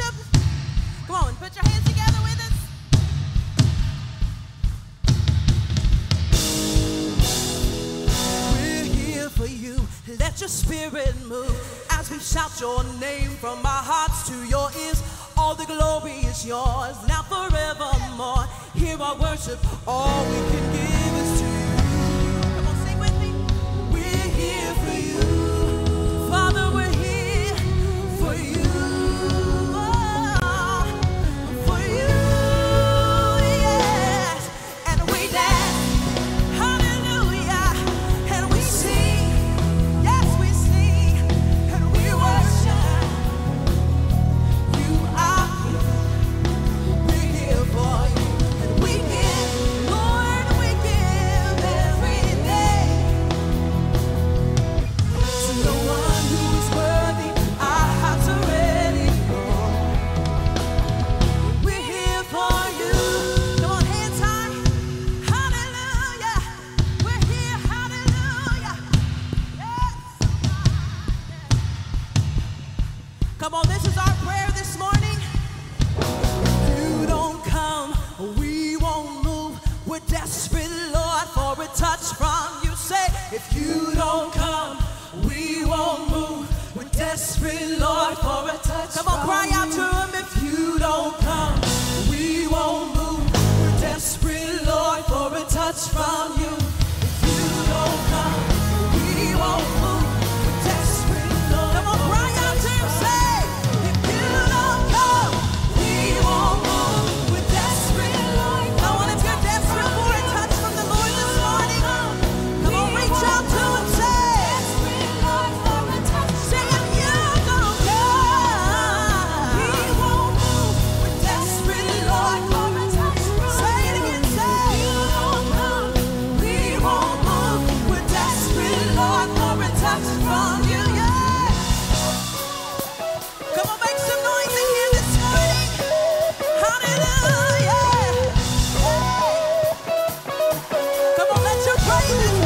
worship? Come on, put your hands together with us. We're here for you. Let your spirit move as we shout your name from our hearts to your ears. All the glory is yours now forevermore. Hear our worship. All we can Come on, this is our prayer this morning. If you don't come, we won't move. We're desperate, Lord, for a touch from you. Say, if you don't come, we won't move. We're desperate, Lord, for a touch. Come on, cry out to him. If you don't come, we won't move. We're desperate, Lord, for a touch from. Woo!